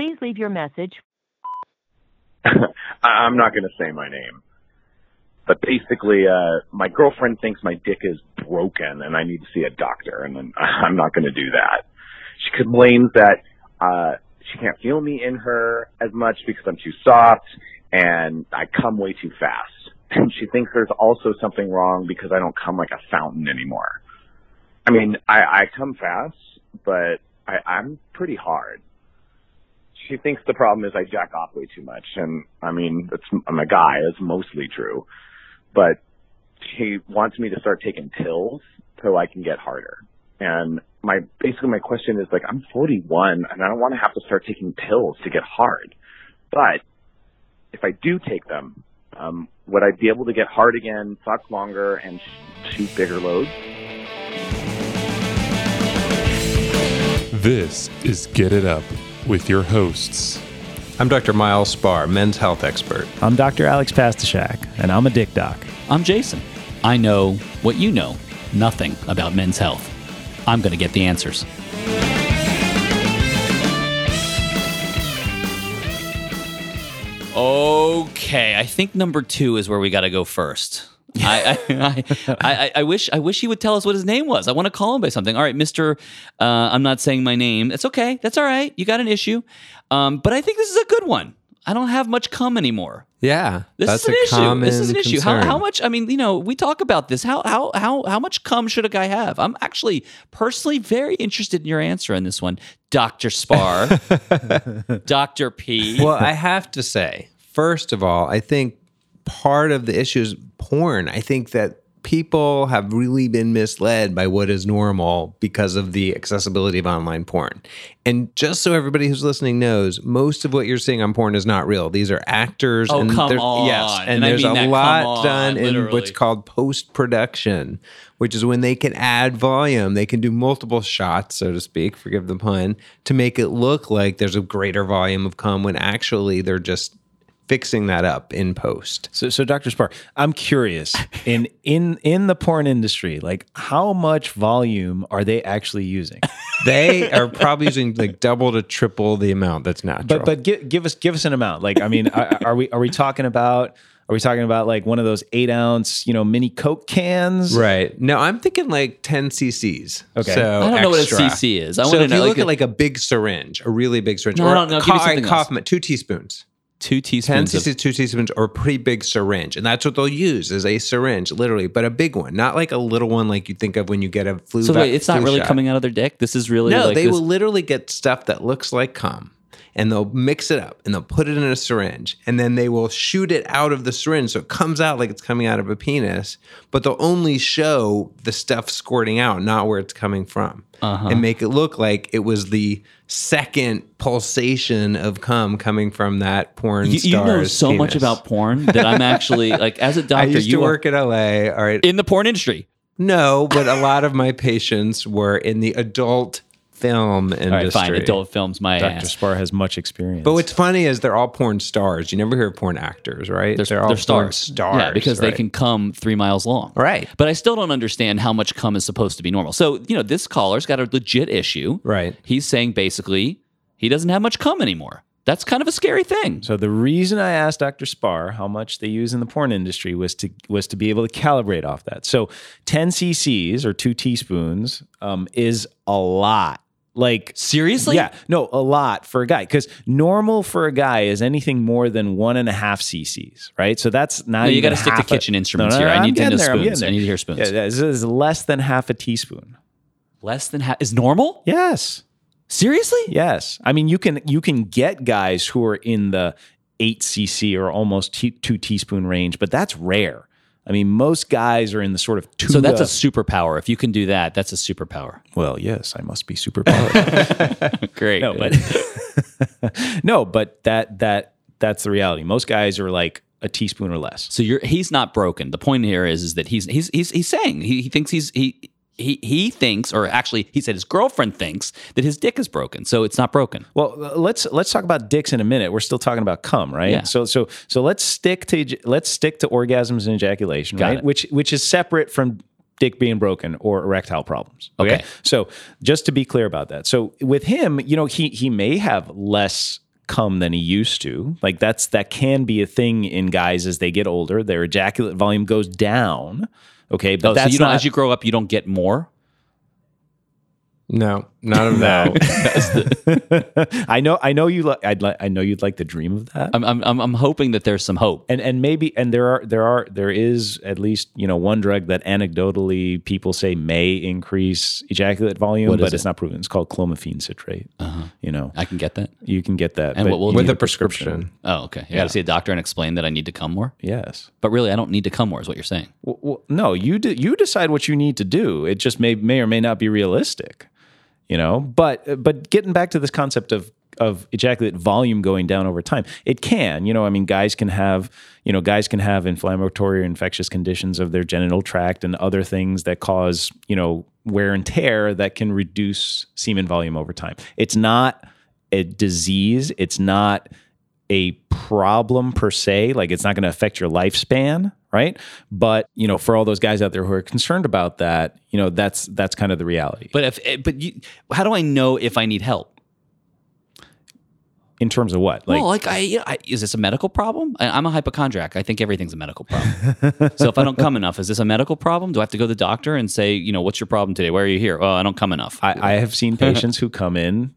Please leave your message. I'm not going to say my name. But basically, uh, my girlfriend thinks my dick is broken and I need to see a doctor, and then I'm not going to do that. She complains that uh, she can't feel me in her as much because I'm too soft and I come way too fast. And she thinks there's also something wrong because I don't come like a fountain anymore. I mean, I, I come fast, but I, I'm pretty hard. She thinks the problem is I jack off way too much, and I mean, it's, I'm a guy. It's mostly true, but she wants me to start taking pills so I can get harder. And my basically my question is like I'm 41 and I don't want to have to start taking pills to get hard, but if I do take them, um, would I be able to get hard again, fuck longer, and sh- shoot bigger loads? This is Get It Up with your hosts. I'm Dr. Miles Spar, men's health expert. I'm Dr. Alex Pastuszak, and I'm a dick doc. I'm Jason. I know what you know nothing about men's health. I'm going to get the answers. Okay, I think number two is where we got to go first. I, I, I, I, I wish I wish he would tell us what his name was. I want to call him by something. All right, Mister. Uh, I'm not saying my name. That's okay. That's all right. You got an issue, um, but I think this is a good one. I don't have much cum anymore. Yeah, This is an a issue. This is an issue. How, how much? I mean, you know, we talk about this. How how how how much cum should a guy have? I'm actually personally very interested in your answer on this one, Doctor Spar, Doctor P. Well, I have to say, first of all, I think part of the issue is porn. I think that people have really been misled by what is normal because of the accessibility of online porn. And just so everybody who's listening knows, most of what you're seeing on porn is not real. These are actors. Oh, and come on. Yes, and, And I there's mean a lot on, done in what's called post production, which is when they can add volume. They can do multiple shots, so to speak, forgive the pun, to make it look like there's a greater volume of cum when actually they're just fixing that up in post. So, so Dr. Spar, I'm curious in in in the porn industry, like how much volume are they actually using? They are probably using like double to triple the amount that's natural. But but give, give us give us an amount. Like I mean, are, are we are we talking about are we talking about like one of those eight ounce you know mini Coke cans? Right. No, I'm thinking like 10 cc's. Okay. So I don't know what a. CC is. I so wanna know. if know, you like look a- at like a big syringe, a really big syringe, No, or no, no, give me co- something else. Two teaspoons. Two 10 teaspoons. of- two teaspoons, or a pretty big syringe. And that's what they'll use is a syringe, literally, but a big one, not like a little one like you think of when you get a flu so va- wait, it's not flu really shot. coming out of their dick. This is really No, like they this- will literally get stuff that looks like cum and they'll mix it up and they'll put it in a syringe and then they will shoot it out of the syringe so it comes out like it's coming out of a penis, but they'll only show the stuff squirting out, not where it's coming from. Uh-huh. And make it look like it was the second pulsation of cum coming from that porn You, you know so much about porn that I'm actually like as a doctor. used you work at LA. All right. in the porn industry. no, but a lot of my patients were in the adult film industry. All right, fine. Adult films, my Dr. ass. Spar has much experience. But what's funny is they're all porn stars. You never hear of porn actors, right? They're, all they're porn stars. stars. Yeah, because they can come three miles long. Right. But I still don't understand how much cum is supposed to be normal. So, you know, this caller's got a legit issue. Right. He's saying basically he doesn't have much cum anymore. That's kind of a scary thing. So the reason I asked Dr. Spar how much they use in the porn industry was to was to be able to calibrate off that. So 10 cc's or two teaspoons um, is a lot. Like Seriously? Yeah, no, a lot for a guy because normal for a guy is anything more than one and a half cc's, right? So that's not. No, you got gotta stick to kitchen instruments here. I need to know spoons. I need to hear spoons. Yeah, this is less than half a teaspoon. Less than half is normal? Yes. Seriously? Yes, I mean you can you can get guys who are in the eight cc or almost te- two teaspoon range, but that's rare. I mean, most guys are in the sort of two. So that's a superpower. If you can do that, that's a superpower. well, yes, I must be superpower. Great. no, but no, but that that that's the reality. Most guys are like a teaspoon or less. So you're he's not broken. The point here is is that he's he's he's he's saying he, he thinks he's he he he thinks or actually he said his girlfriend thinks that his dick is broken. So it's not broken. Well, let's let's talk about dicks in a minute. We're still talking about cum, right? Yeah. So so so let's stick to let's stick to orgasms and ejaculation, Got right? it. Which which is separate from dick being broken or erectile problems. Okay. So just to be clear about that. So with him, you know, he he may have less come than he used to. Like that's that can be a thing in guys as they get older. Their ejaculate volume goes down. Okay, but Oh, so you don't, not, as you grow up, you don't get more. No, none of that. I know, I know you. Li- I'd like. I know you'd like to dream of that. I'm, I'm, I'm I'm hoping that there's some hope. and and maybe and there are there are there is at least you know one drug that anecdotally people say may increase ejaculate volume, What is but it's it? not proven. It's called clomiphene citrate. Uh-huh. You know, I can get that. you can get that, And but what will you it need? With a prescription. Oh, okay. You Yeah. got to see a doctor and explain that I need to come more. Yes. But really, I don't need to come more. Is what you're saying? Well, well, no, you de- you decide what you need to do. It just may may or may not be realistic, you know. But but getting back to this concept of of ejaculate volume going down over time, it can. You know, I mean, guys can have you know guys can have inflammatory or infectious conditions of their genital tract and other things that cause you know wear and tear that can reduce semen volume over time. It's not a disease. It's not a problem per se like it's not going to affect your lifespan right but you know for all those guys out there who are concerned about that you know that's that's kind of the reality But if eh, but you, how do I know if I need help? in terms of what like well, like I, you know, I is this a medical problem? I, I'm a hypochondriac. I think everything's a medical problem. so if I don't come enough, is this a medical problem? Do I have to go to the doctor and say, you know, what's your problem today? Why are you here? Oh, I don't come enough. I, I have seen patients who come in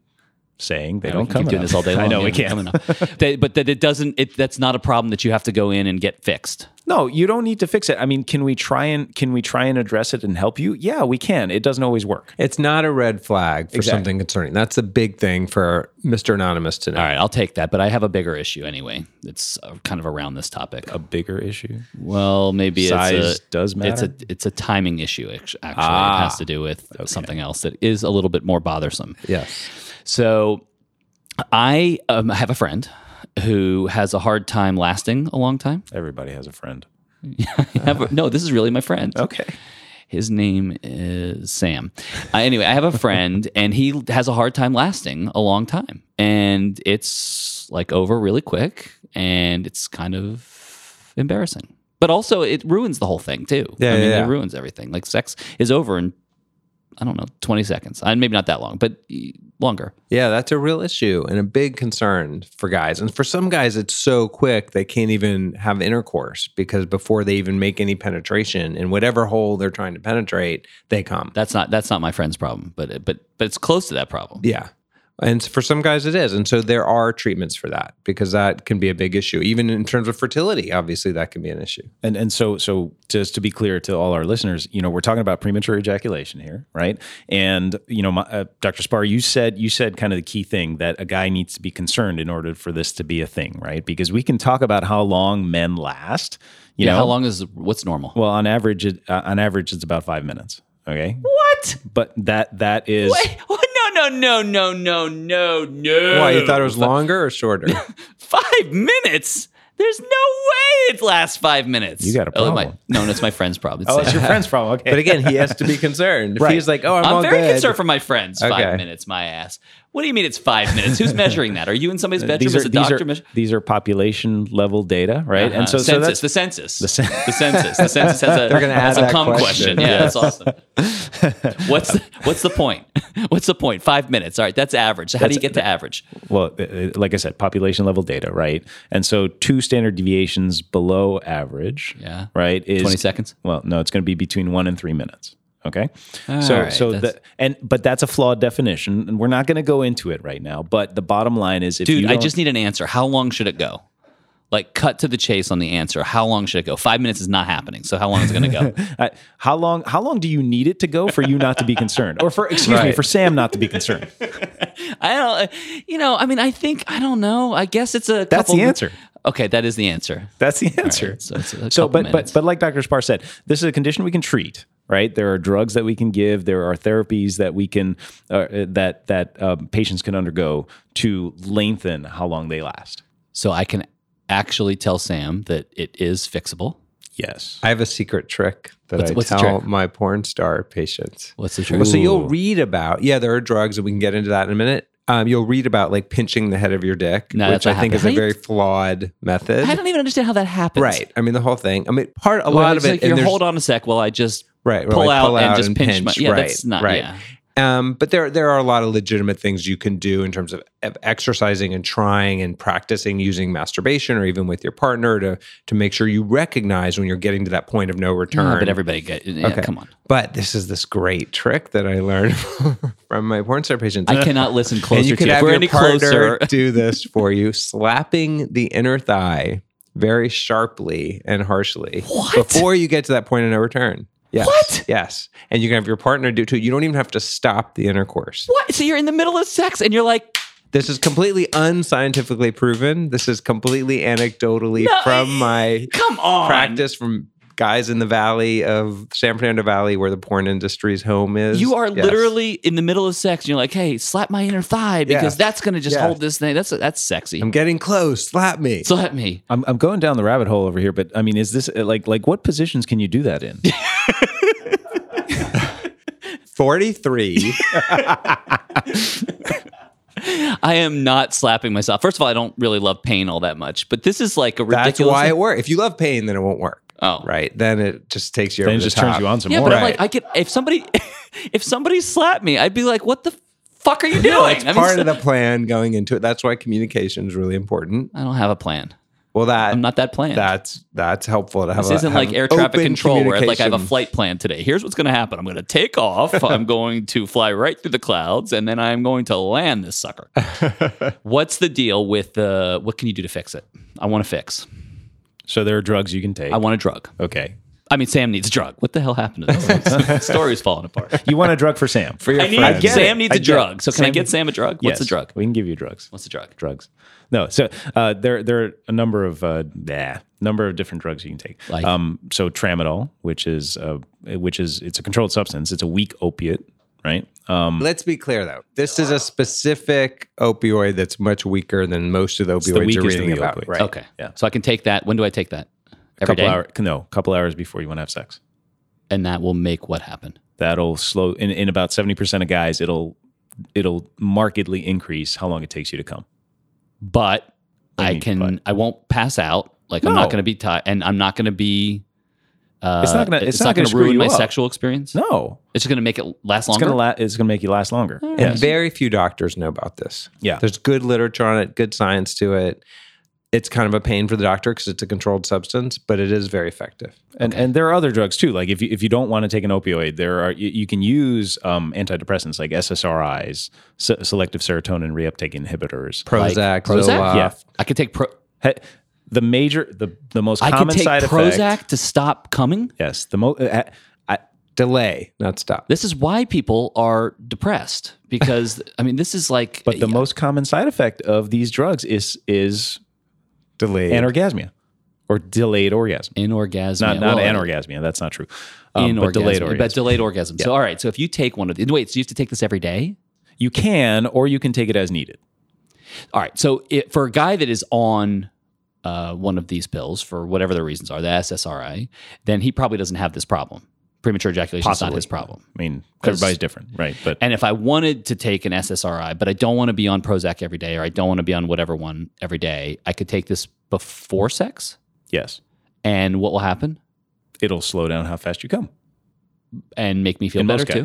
saying they Yeah, don't we can come keep doing this all day long. I know Yeah, we can't. come enough. They- but that it doesn't. It, that's not a problem that you have to go in and get fixed. No, you don't need to fix it. I mean, can we try and can we try and address it and help you? Yeah, we can. It doesn't always work. It's not a red flag for Exactly. something concerning. That's a big thing for Mr. Anonymous to know. All right, I'll take that. But I have a bigger issue anyway. It's uh, kind of around this topic. A bigger issue. Well, maybe Size it's a, does It's a matter? it's a timing issue. Actually, Ah, it has to do with something else that is a little bit more bothersome. Yes. So, I um, have a friend who has a hard time lasting a long time. Everybody has a friend. A- no, this is really my friend. Okay. His name is Sam. Uh, anyway, I have a friend, and he has a hard time lasting a long time, and it's like over really quick, and it's kind of embarrassing. But also, it ruins the whole thing too. Yeah, I mean, yeah, it ruins everything. Like sex is over in I don't know, twenty seconds. Uh, maybe not that long, but longer. Yeah, that's a real issue and a big concern for guys. And for some guys, it's so quick they can't even have intercourse because before they even make any penetration in whatever hole they're trying to penetrate, they come. That's not that's not my friend's problem, but but but it's close to that problem. Yeah. And for some guys, it is. And so there are treatments for that because that can be a big issue. Even in terms of fertility, obviously, that can be an issue. And and so so just to be clear to all our listeners, you know, we're talking about premature ejaculation here, right? And you know, my, uh, Dr. Spar, you said you said kind of the key thing that a guy needs to be concerned in order for this to be a thing, right? Because we can talk about how long men last. You Yeah, know, how long is what's normal? Well, on average, it, uh, on average, it's about five minutes. Okay, What? but that that is Wait, what? No, no, no, no, no, no, no. Why, you thought it was longer or shorter? five minutes? There's no way it lasts five minutes. You got a Oh, my, problem. no, no, it's my friend's problem. It's oh, it's your friend's problem. Okay, but again, he has to be concerned. If Right. he's like, oh, I'm, I'm all very good. concerned for my friends. Five minutes, my ass. What do you mean it's five minutes? Who's measuring that? Are you in somebody's bedroom these are as a these doctor? are, these are population level data, right? Uh-huh. And so so census, that's the census, the, cen- census, the census has a, They're gonna has add a that cum question. question. Yeah, that's awesome. what's the, what's the point? What's the point? Five minutes. All right, that's average. So how do you get to average? well, uh, uh, like I said, population level data, right? And so two standard deviations below average, Yeah. right, is 20 seconds? Well, no, it's going to be between one and three minutes. Okay, All so right, so that's- the and but that's a flawed definition, and we're not going to go into it right now. But the bottom line is, if Dude, I just need an answer. How long should it go? Like, cut to the chase on the answer. How long should it go? Five minutes is not happening. So how long is it going to go? Uh, how long? How long do you need it to go for you not to be concerned, or for excuse me, for Sam not to be concerned? I don't. You know, I mean, I think I don't know. I guess it's a. That's the answer. Okay, that is the answer. That's the answer. right, so so but minutes. but but like Dr. Spar said, this is a condition we can treat. Right, there are drugs that we can give. There are therapies that we can uh, that that um, patients can undergo to lengthen how long they last. So I can actually tell Sam that it is fixable. Yes, I have a secret trick that What's- I what's tell trick? my porn star patients. What's the truth? Well, so you'll read about, yeah, there are drugs, and we can get into that in a minute. Um, you'll read about like pinching the head of your dick, No, which I what think is a very flawed method. I don't even understand how that happens. Right. I mean, the whole thing. I mean, part a Well, lot of it. like and you're hold on a sec while I just right, pull, like, out, and just pinch, my. Yeah, right, that's not. right. Yeah. Um, but there there are a lot of legitimate things you can do in terms of, of exercising and trying and practicing using masturbation or even with your partner to to make sure you recognize when you're getting to that point of no return. No, but everybody get yeah, Okay. come on. But this is this great trick that I learned from my porn star patients. I cannot listen closer and you to can you. Have we're your any partner do this for you, slapping the inner thigh very sharply and harshly What? before you get to that point of no return. Yes. What? Yes. And you can have your partner do it too. You don't even have to stop the intercourse. What? So you're in the middle of sex and you're like, This is completely unscientifically proven. This is completely anecdotally No, from my come on. practice from guys in the valley of San Fernando Valley where the porn industry's home is. You are Yes. literally in the middle of sex and you're like, hey, slap my inner thigh because Yes. that's going to just Yes. hold this thing. That's that's sexy. I'm getting close. Slap me. slap me. I'm, I'm going down the rabbit hole over here, but I mean, is this like like what positions can you do that in? 43. I am not slapping myself. First of all, I don't really love pain all that much, but this is like a ridiculous. That's why it works. If you love pain, then it won't work. Oh. Right. Then it just takes you then over it the just turns you on some Yeah, more. but I'm Right. like, I could if somebody if somebody slapped me, I'd be like, what the fuck are you doing? No, it's I mean, part of the plan going into it. That's why communication is really important. I don't have a plan. Well, that I'm not that planned. That's that's helpful to have. This a- isn't have like air traffic control where it's like I have a flight plan today. Here's what's going to happen. I'm going to take off. I'm going to fly right through the clouds, and then I'm going to land this sucker. what's the deal with the? What can you do to fix it? I want to fix. so there are drugs you can take. I want a drug. okay. I mean, Sam needs a drug. What the hell happened to this? Oh, Story's falling apart. You want a drug for Sam? for your I need friends. get Sam it. needs I a get drug. it. So can I get Sam a drug? What's Yes, the drug? We can give you drugs. What's the drug? drugs. No, so uh, there there are a number of uh, nah, number of different drugs you can take. Like? Um, so tramadol, which is uh, which is it's a controlled substance. It's a weak opiate, right? Um, Let's be clear though. This is a specific opioid that's much weaker than most of the the opioids you're weakest of reading the about. opioids. Right. Okay. Yeah. So I can take that. When do I take that? Every couple day, hours, no, a couple hours before you want to have sex. and that will make what happen. That'll slow in, in about seventy percent of guys. It'll it'll markedly increase how long it takes you to come. But What do I mean, can but? I won't pass out. Like I'm not going to be tired, and I'm not going to be. Uh, It's not gonna- it's not going gonna ruin my up. sexual experience. No, It's just going to make it last longer. it's longer. gonna la- it's gonna make you last longer. And Yes. very few doctors know about this. Yeah. There's good literature on it, good science to it. It's kind of a pain for the doctor because it's a controlled substance, but it is very effective. And and there are other drugs too. Like if you if you don't want to take an opioid, there are you, you can use um, antidepressants like SSRIs, se- selective serotonin reuptake inhibitors. Prozac, Prozac? Zoloft. Yeah. I could take pro. He- the major the the most I could common take side Prozac effect. to stop coming. Yes, the most. Uh, Delay, not stop. This is why people are depressed because I mean this is like. but the yeah, most common side effect of these drugs is is Delayed. anorgasmia or delayed orgasm. inorgasmia. Not not Well, anorgasmia. That's not true. Um, inorgasm, but delayed orgasm. But delayed orgasm. So all right. So if you take one of these, wait. So you have to take this every day. you can or you can take it as needed. All right. So it, for a guy that is on uh, one of these pills for whatever the reasons are, the SSRI, then he probably doesn't have this problem. Premature ejaculation is not his problem. I mean, everybody's different, right? But And if I wanted to take an SSRI, but I don't want to be on Prozac every day, or I don't want to be on whatever one every day, I could take this before sex. yes, And what will happen? it'll slow down how fast you come. And make me feel In better too.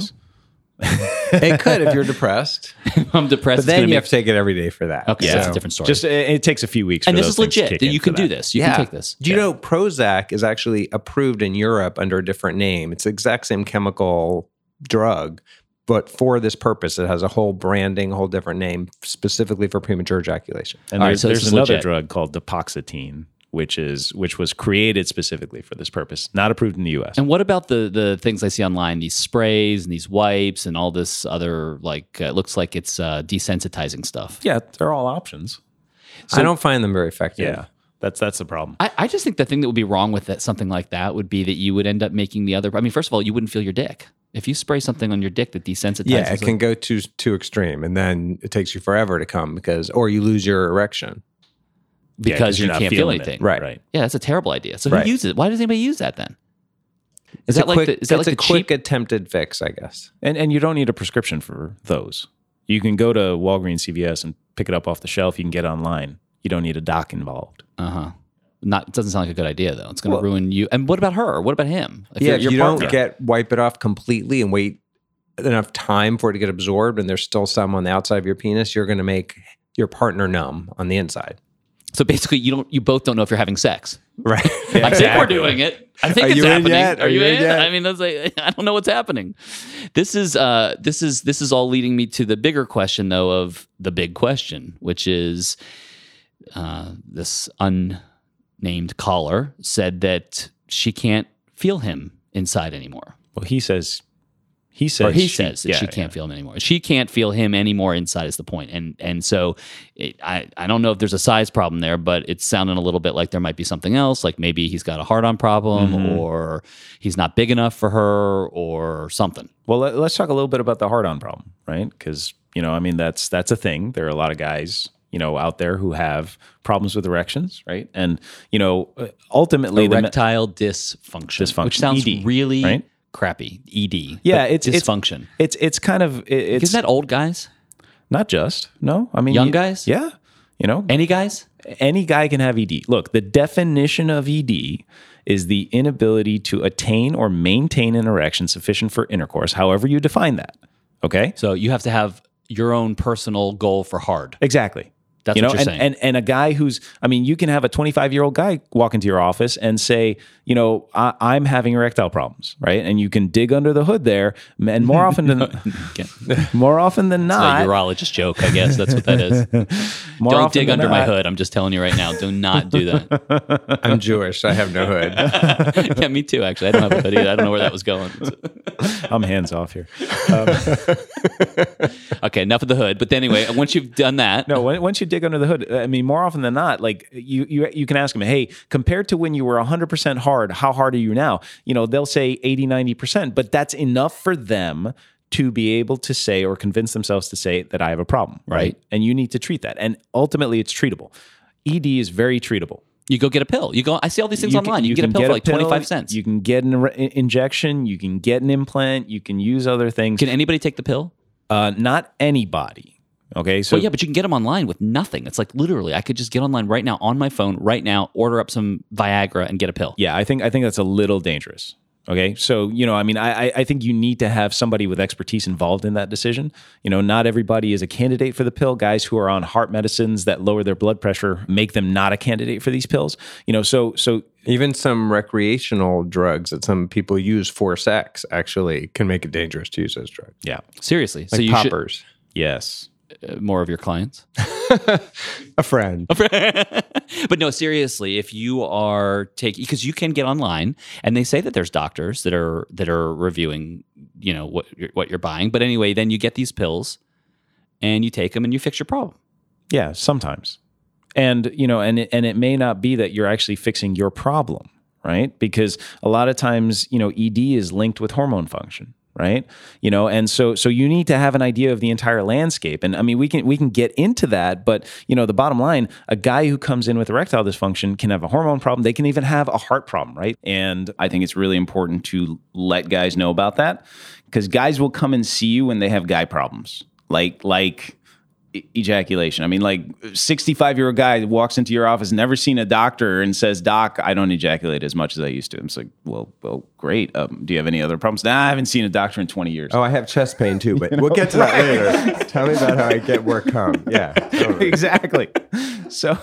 Guys. it could if you're depressed, I'm depressed. but it's then you make- have to take it every day for that. Okay, Yeah. that's a different story. Just it, it takes a few weeks. and for this those is legit. kick You can do that. this. You yeah. can take this. Do you know Prozac is actually approved in Europe under a different name? It's the exact same chemical drug, but for this purpose, it has a whole branding, a whole different name specifically for premature ejaculation. And All right, there's, so there's another legit. drug called dapoxetine, which is which was created specifically for this purpose, not approved in the U.S. And what about the the things I see online? These sprays and these wipes and all this other like uh, it looks like it's uh, desensitizing stuff. yeah, they're all options. So, I don't find them very effective. Yeah, that's that's the problem. I, I just think the thing that would be wrong with that, something like that would be that you would end up making the other. I mean, first of all, you wouldn't feel your dick if you spray something on your dick that desensitizes. Yeah, it can go too too extreme, and then it takes you forever to come because, or you lose your erection. Yeah, because you're you can't feel feeling it. anything. Right. Right. Yeah, that's a terrible idea. So Right. who uses it? Why does anybody use that then? Is It's that a like quick, the, is that like a the quick cheap? attempted fix, I guess. And and you don't need a prescription for those. You can go to Walgreens, CVS, and pick it up off the shelf. You can get online. You don't need a doc involved. Uh huh. Not it doesn't sound like a good idea though. It's going to Well- ruin you. And what about her? What about him? If yeah, you're- if your you partner. don't get wipe it off completely and wait enough time for it to get absorbed and there's still some on the outside of your penis, you're going to make your partner numb on the inside. So basically, you don't. You both don't know if you're having sex. Right. I think we're doing it. I think Are it's happening. yet? Are, Are you you in in? yet? I mean, that's like, I don't know what's happening. This is uh, this is this is all leading me to the bigger question, though, of the big question, which is uh, this unnamed caller said that she can't feel him inside anymore. Well, he says, he says, Or he she- says that yeah, she can't feel him anymore. She can't feel him anymore inside is the point. And and so it, I I don't know if there's a size problem there, but it's sounding a little bit like there might be something else. Like maybe he's got a hard on problem, Mm-hmm. or he's not big enough for her, or something. Well, let, us talk a little bit about the hard-on problem, right? Because you know, I mean, that's that's a thing. There are a lot of guys, you know, out there who have problems with erections, right? And you know, ultimately, the me- Erectile dysfunction, Dysfunction, which sounds ED, really right? Crappy. ED. yeah, it's it's- dysfunction. It's it's kind of it, it's Isn't that old guys? not just no. I mean, Young you- guys? yeah. You know, Any guys? any guy can have ED. Look, the definition of ED is the inability to attain or maintain an erection sufficient for intercourse, however you define that. Okay? So you have to have your own personal goal for hard. Exactly. That's you know, what you're and, saying. and and a guy who's, I mean, you can have a 25 year old guy walk into your office and say, you know, I, I'm having erectile problems, right? And you can dig under the hood there, and more often than more often than a not, urologist joke, I guess. That's what that is. more Don't dig than under my hood. I'm just telling you right now. Do not do that. I'm Jewish. I have no hood. yeah, me too. Actually, I don't have a hood either. I don't know where that was going. I'm hands off here. Um, okay, enough of the hood. But anyway, once you've done that, No, once you dig under the hood, I mean, more often than not, like you, you, you can ask them, hey, compared to when you were 100% hard, how hard are you now? You know, they'll say 80, 90%, but that's enough for them to be able to say or convince themselves to say that I have a problem, right? Right. And you need to treat that. And ultimately, it's treatable. ED is very treatable. you go get a pill. You go. I see all these things You online. you, can get a pill for like twenty five cents. You can get an ir- injection. You can get an implant. You can use other things. can anybody take the pill? uh, not anybody. Okay, so Well, yeah, but you can get them online with nothing. It's like literally, I could just get online right now on my phone right now, order up some Viagra and get a pill. Yeah, I think I think that's a little dangerous. Okay, so you know, I mean, I I- I think you need to have somebody with expertise involved in that decision. You know, not everybody is a candidate for the pill. Guys who are on heart medicines that lower their blood pressure make them not a candidate for these pills. You know, so so Even some recreational drugs that some people use for sex actually can make it dangerous to use those drugs. yeah, Seriously. so Like you poppers. yes, uh, more of your clients. A friend. but no, seriously, if you are taking because you can get online and they say that there's doctors that are that are reviewing, you know, what you're, what you're buying. But anyway, then you get these pills and you take them and you fix your problem. yeah, sometimes, and you know, and it, and it may not be that you're actually fixing your problem, right? Because a lot of times, you know, ED is linked with hormone function. Right, you know, and so so you need to have an idea of the entire landscape, and I mean we can we can get into that, but you know the bottom line, a guy who comes in with erectile dysfunction can have a hormone problem, they can even have a heart problem, right? And I think it's really important to let guys know about that because guys will come and see you when they have guy problems, like like ejaculation. I mean, like 65 year old guy walks into your office, never seen a doctor, and says, "Doc, I don't ejaculate as much as I used to." I'm like, "Well, well, great. Um, do you have any other problems?" Nah, I haven't seen a doctor in 20 years. Oh, I have chest pain too, but we'll get to that later. Tell me about how I get work home. Yeah. totally. exactly. So,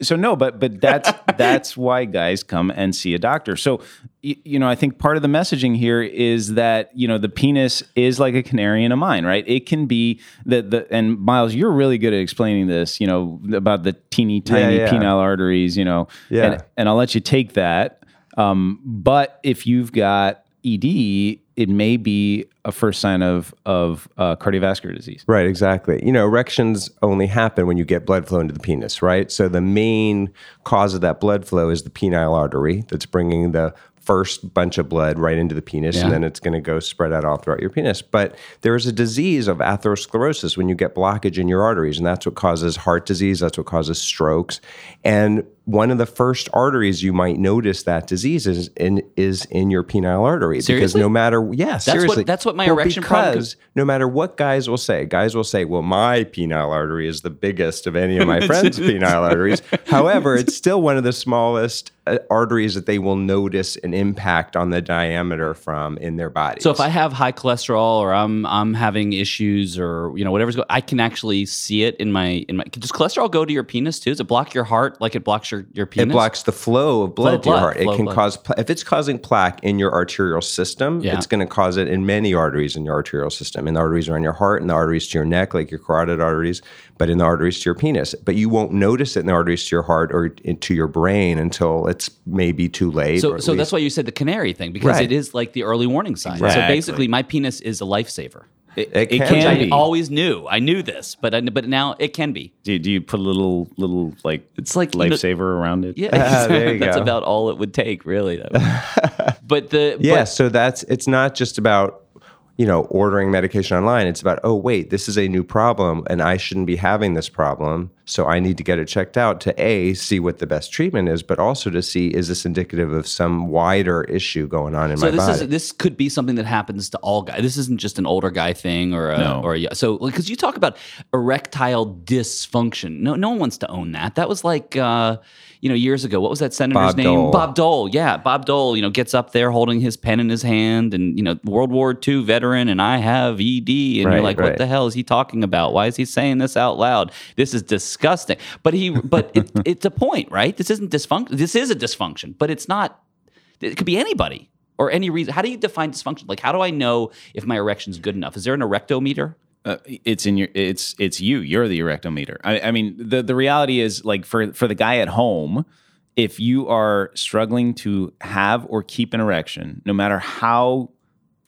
so no, but but that's that's why guys come and see a doctor. So, you know, I think part of the messaging here is that you know the penis is like a canary in a mine, right? It can be that the and Miles, you're really good at explaining this. You know about the teeny tiny yeah. penile arteries. You know, Yeah. and, and I'll let you take that. Um, but if you've got ED, it may be a first sign of of uh, cardiovascular disease. Right, exactly. You know, erections only happen when you get blood flow into the penis, right? So the main cause of that blood flow is the penile artery that's bringing the first bunch of blood right into the penis, and then it's going to go spread out all throughout your penis. But there is a disease of atherosclerosis when you get blockage in your arteries, and that's what causes heart disease. That's what causes strokes. And one of the first arteries you might notice that disease is in is in your penile artery because no matter yeah what- seriously that's what my Well, erection problem- because no matter what guys will say guys will say well my penile artery is the biggest of any of my friends penile arteries however it's still one of the smallest uh, arteries that they will notice an impact on the diameter from in their body So if I have high cholesterol or I'm I'm having issues or you know whatever's going, I can actually see it in my in my. Does cholesterol go to your penis too? Does it block your heart like it blocks your your penis? It blocks the flow of blood Flow to your heart. It can blood. cause pla- if it's causing plaque in your arterial system, Yeah. it's going to cause it in many arteries in your arterial system. In the arteries around your heart, and the arteries to your neck, like your carotid arteries, but in the arteries to your penis. But you won't notice it in the arteries to your heart or into your brain until it's maybe too late. So so that's why you said the canary thing because Right. it is like the early warning sign. So basically, my penis is a lifesaver. It, It it can can be. be. I always knew. I knew this, but I, but now it can be. do, do you put a little little like It's like, you know- lifesaver around it? Yeah, Ah, there you that's go. about all it would take, really. Would- but the Yeah, but- so that's it's not just about you know ordering medication online. It's about oh wait, this is a new problem, and I shouldn't be having this problem. So I need to get it checked out to a see what the best treatment is, but also to see is this indicative of some wider issue going on in So my this body. is this could be something that happens to all guys. This isn't just an older guy thing or a, No. or a, so because you talk about erectile dysfunction. No, no one wants to own that. That was like uh, you know years ago. What was that senator's Bob name? Dole. Bob Dole. Yeah, Bob Dole. You know, gets up there holding his pen in his hand, and you know, World War II veteran, and I have ED, and you're Right, like, what the hell is he talking about? Why is he saying this out loud? This is disgusting. But he, but it, it's a point, right? This isn't dysfunction. This is a dysfunction, but it's not. It could be anybody or any reason. How do you define dysfunction? Like, how do I know if my erection's good enough? Is there an erectometer? Uh, it's in your it's it's you you're the erectometer I, I mean the the reality is like for for the guy at home if you are struggling to have or keep an erection no matter how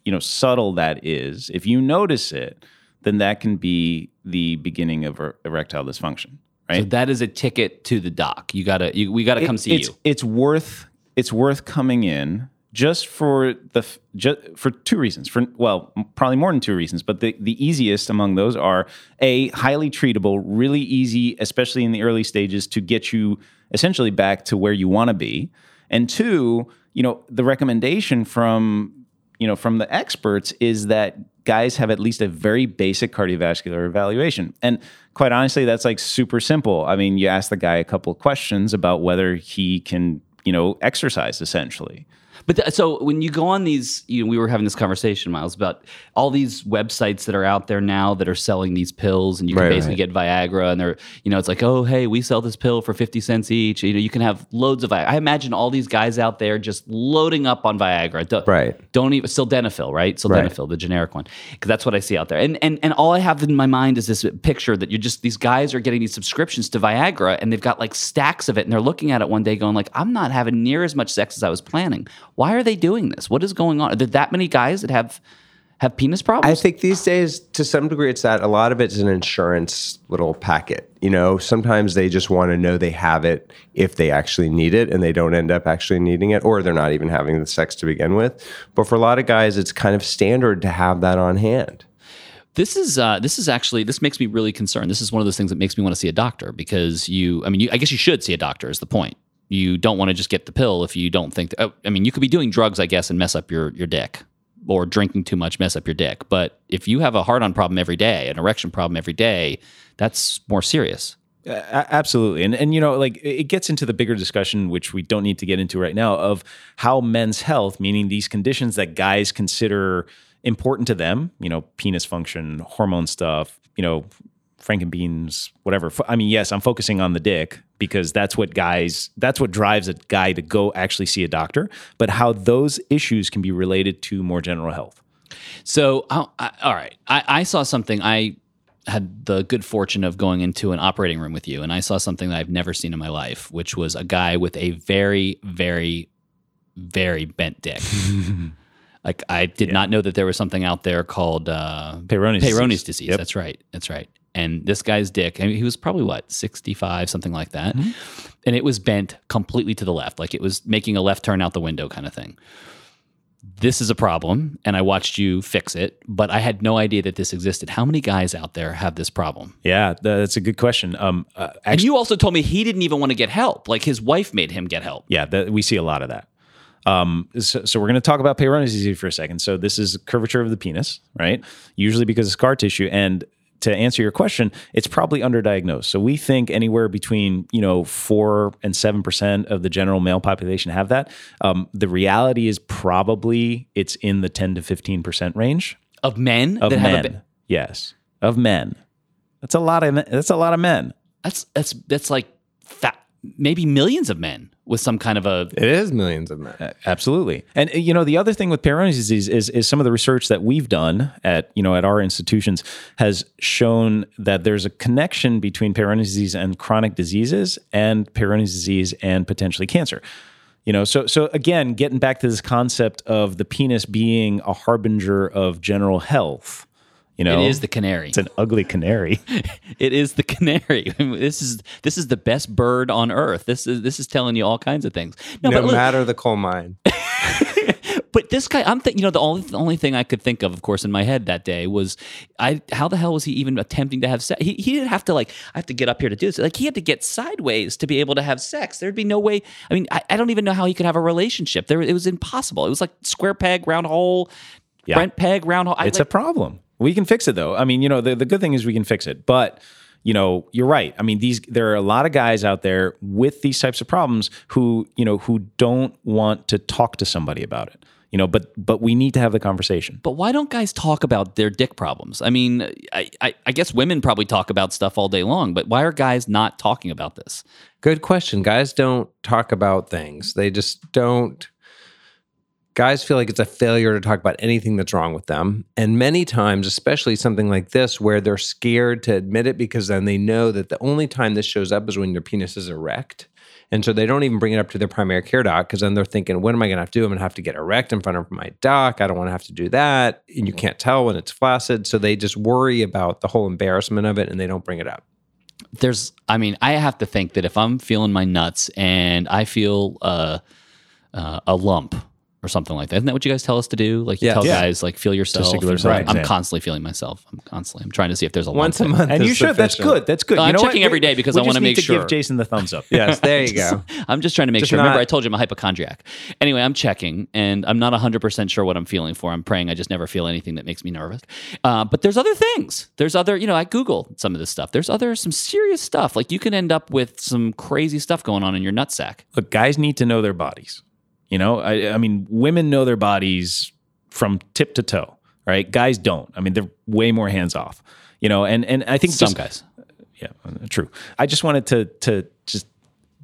you know subtle that is if you notice it then that can be the beginning of er- erectile dysfunction right So that is a ticket to the doc. You gotta, you, we gotta come see it's, you. It's worth it's worth coming in just for the just for two reasons. For well, probably more than two reasons, but the the easiest among those are a highly treatable, really easy, especially in the early stages, to get you essentially back to where you want to be, and two, you know, the recommendation from you know from the experts is that guys have at least a very basic cardiovascular evaluation. And quite honestly that's like super simple. I mean you ask the guy a couple questions about whether he can you know exercise essentially But th- so when you go on these, you know, we were having this conversation, Miles, about all these websites that are out there now that are selling these pills, and you can Right, basically get Viagra, and they're, you know, it's like, oh, hey, we sell this pill for fifty cents each. You know, you can have loads of Viagra. I imagine all these guys out there just loading up on Viagra. Don't, Right. Don't even sildenafil, right? Sildenafil, the generic one, because that's what I see out there. And and and all I have in my mind is this picture that you're just these guys are getting these subscriptions to Viagra, and they've got like stacks of it, and they're looking at it one day, going like, I'm not having near as much sex as I was planning. Why are they doing this? What is going on? Are there that many guys that have have penis problems? I think these days, to some degree, it's that a lot of it's an insurance little packet. You know, sometimes they just want to know they have it if they actually need it and they don't end up actually needing it, or they're not even having the sex to begin with. But for a lot of guys, it's kind of standard to have that on hand. This is uh, this is actually this makes me really concerned. This is one of those things that makes me want to see a doctor because you. I mean, you, I guess you should see a doctor. Is the point? You don't want to just get the pill if you don't think. That, oh, I mean, you could be doing drugs, I guess, and mess up your your dick, or drinking too much mess up your dick. But if you have a hard on problem every day, an erection problem every day, that's more serious. A- absolutely and and you know like it gets into the bigger discussion which we don't need to get into right now of how men's health meaning these conditions that guys consider important to them you know penis function hormone stuff you know frankenbeans whatever i mean yes i'm focusing on the dick because that's what guys that's what drives a guy to go actually see a doctor but how those issues can be related to more general health So, oh, I, all right, I, I saw something. I had the good fortune of going into an operating room with you, and I saw something that I've never seen in my life, which was a guy with a very, very, very bent dick. like I did not know that there was something out there called uh, Peyronie's Peyronie's disease. disease. Yep. That's right. That's right. And this guy's dick, I mean, he was probably what sixty-five, something like that, and it was bent completely to the left, like it was making a left turn out the window kind of thing. this is a problem and I watched you fix it, but I had no idea that this existed. How many guys out there have this problem? Yeah, that's a good question. Um, uh, And you also told me he didn't even want to get help. Like his wife made him get help. yeah, that, we see a lot of that. Um, so, so we're going to talk about Peyronie's disease for a second. So this is curvature of the penis, right? Usually because of scar tissue. And to answer your question, it's probably underdiagnosed. So we think anywhere between you know four and seven percent of the general male population have that. Um, the reality is probably it's in the ten to fifteen percent range Of men of that men. have a, yes, of men. That's a lot of that's a lot of men. that's that's that's like fa- maybe millions of men with some kind of a It is millions of men. Absolutely. And you know, the other thing with Peyronie's disease is is some of the research that we've done at, you know, at our institutions has shown that there's a connection between Peyronie's disease and chronic diseases and Peyronie's disease and potentially cancer. You know, so so again, getting back to this concept of the penis being a harbinger of general health. You know, it is the canary. it's an ugly canary. It is the canary. this is this is the best bird on earth. This is this is telling you all kinds of things. No, No but look, matter the coal mine. but this guy, I'm thinking. You know, the only the only thing I could think of, of course, in my head that day was, I how the hell was he even attempting to have sex? He, he didn't have to like. I have to get up here to do this. Like he had to get sideways to be able to have sex. There'd be no way. I mean, I, I don't even know how he could have a relationship. There, it was impossible. It was like square peg, round hole. Yeah. Brent peg, round hole. I, It's like, a problem. We can fix it though. I mean, you know, the, the good thing is we can fix it. But you know, you're right. I mean, these there are a lot of guys out there with these types of problems who, you know, who don't want to talk to somebody about it. You know, but but we need to have the conversation. But why don't guys talk about their dick problems? I mean, I, I, I guess women probably talk about stuff all day long, but why are guys not talking about this? Good question. Guys don't talk about things. They just don't. Guys feel like it's a failure to talk about anything that's wrong with them. And many times, especially something like this, where they're scared to admit it because then they know that the only time this shows up is when your penis is erect. And so they don't even bring it up to their primary care doc because then they're thinking, what am I going to have to do? I'm going to have to get erect in front of my doc. I don't want to have to do that. And you can't tell when it's flaccid. So they just worry about the whole embarrassment of it and they don't bring it up. There's, I mean, I have to think that if I'm feeling my nuts and I feel uh, uh, a lump or something like that, isn't that what you guys tell us to do? Like you Yeah. tell Yeah. guys, like feel yourself. Testicular and- cell I'm constantly feeling myself. I'm constantly. I'm trying to see if there's a lump Once a month. And you should. That's good. That's good. I'm you know checking what? every day because we I wanna make sure. give Jason the thumbs up. Yes, there you go. I'm just trying to make Just sure. Remember, I told you I'm a hypochondriac. Anyway, I'm checking, and I'm not 100% sure what I'm feeling for. I'm praying I just never feel anything that makes me nervous. Uh, but there's other things. There's other, you know, I Google some of this stuff. There's other, some serious stuff. Like you can end up with some crazy stuff going on in your nutsack. Look, guys need to know their bodies. You know, I, I mean, women know their bodies from tip to toe, right? Guys don't. I mean, they're way more hands off. You know, and and I think Some just- guys. yeah, true. I just wanted to to just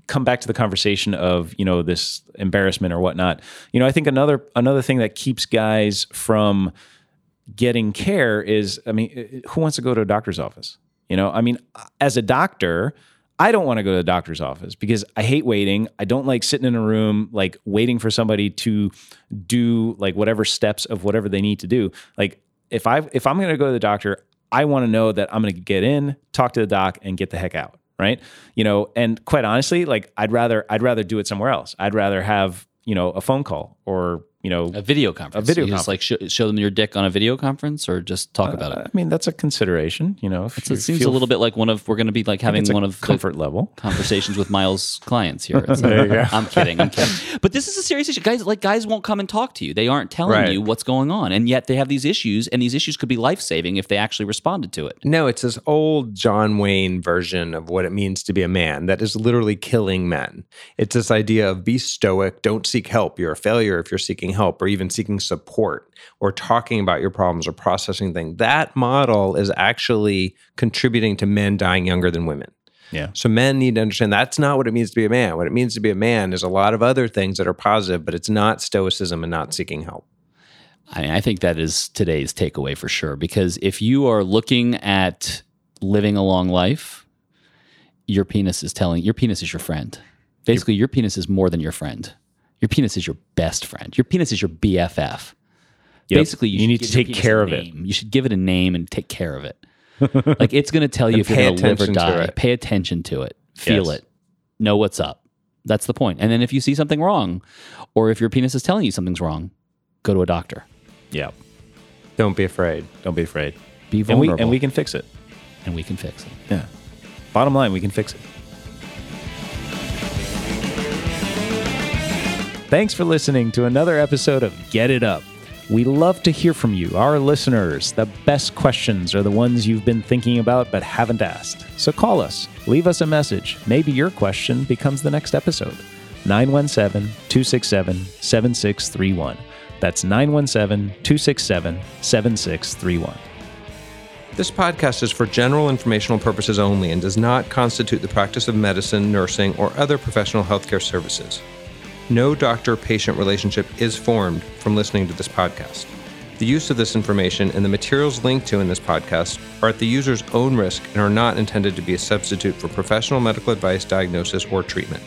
come back to the conversation of you know this embarrassment or whatnot. You know, I think another another thing that keeps guys from getting care is, I mean, who wants to go to a doctor's office? You know, I mean, as a doctor. I don't want to go to the doctor's office because I hate waiting. I don't like sitting in a room like waiting for somebody to do like whatever steps of whatever they need to do. Like if I if I'm going to go to the doctor, I want to know that I'm going to get in, talk to the doc and get the heck out, right? You know, and quite honestly, like I'd rather I'd rather do it somewhere else. I'd rather have, you know, a phone call or, you know, A video conference. A video You just like show, show them your dick on a video conference or just talk about it. Uh, I mean, that's a consideration, you know. if So you it seems feel- a little bit like one of, we're going to be like having it's a one of the- comfort level. conversations with Miles' clients here. It's like- I'm kidding. I'm kidding. But this is a serious issue. Guys, like guys won't come and talk to you. They aren't telling Right. you what's going on. And yet they have these issues, and these issues could be life saving if they actually responded to it. No, it's this old John Wayne version of what it means to be a man that is literally killing men. It's this idea of be stoic, don't seek help. You're a failure if you're seeking help or even seeking support or talking about your problems or processing things. That model is actually contributing to men dying younger than women. Yeah. So men need to understand that's not what it means to be a man. What it means to be a man is a lot of other things that are positive, but it's not stoicism and not seeking help. I, I think that is today's takeaway for sure. Because if you are looking at living a long life, your penis is telling your penis is your friend. Basically, your penis is more than your friend. Your penis is your best friend. Your penis is your BFF. Yep. Basically, you, You need to take care of it. You should give it a name and take care of it. like it's going to tell you if you're going to live or die. Pay attention to it. Feel Yes. it. Know what's up. That's the point. And then if you see something wrong, or if your penis is telling you something's wrong, go to a doctor. Yeah. Don't be afraid. Don't be afraid. Be And we vulnerable. and we can fix it. and we can fix it. Yeah. Bottom line, we can fix it. Thanks for listening to another episode of Get It Up. We love to hear from you, our listeners. The best questions are the ones you've been thinking about but haven't asked. So call us, leave us a message. Maybe your question becomes the next episode. 917 267 7631. That's 917 267 7631. This podcast is for general informational purposes only and does not constitute the practice of medicine, nursing, or other professional healthcare services. No doctor patient relationship is formed from listening to this podcast. The use of this information and the materials linked to in this podcast are at the user's own risk and are not intended to be a substitute for professional medical advice, diagnosis, or treatment.